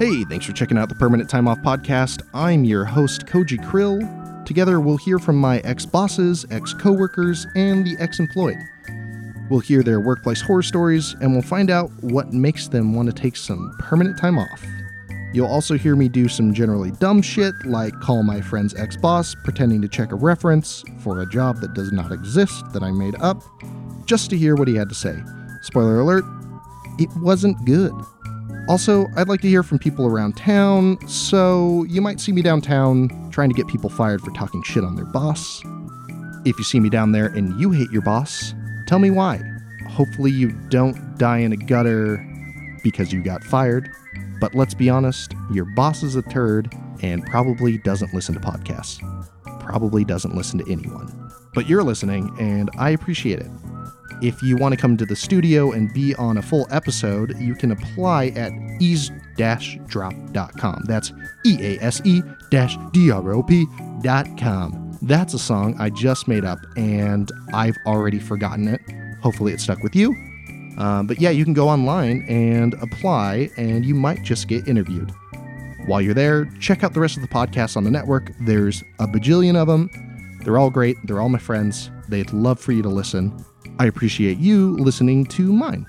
Hey, thanks for checking out the Permanent Time Off podcast. I'm your host, Koji Krill. Together, we'll hear from my ex bosses, ex coworkers, and the ex employed. We'll hear their workplace horror stories, and we'll find out what makes them want to take some permanent time off. You'll also hear me do some generally dumb shit, like call my friend's ex boss pretending to check a reference for a job that does not exist that I made up, just to hear what he had to say. Spoiler alert, it wasn't good. Also, I'd like to hear from people around town, so you might see me downtown trying to get people fired for talking shit on their boss. If you see me down there and you hate your boss, tell me why. Hopefully, you don't die in a gutter because you got fired. But let's be honest, your boss is a turd and probably doesn't listen to podcasts. Probably doesn't listen to anyone. But you're listening, and I appreciate it. If you want to come to the studio and be on a full episode, you can apply at ease-drop.com. That's E-A-S-E D-R-O-P.com. That's a song I just made up and I've already forgotten it. Hopefully it stuck with you. Um, but yeah, you can go online and apply and you might just get interviewed. While you're there, check out the rest of the podcasts on the network. There's a bajillion of them. They're all great. They're all my friends. They'd love for you to listen. I appreciate you listening to mine.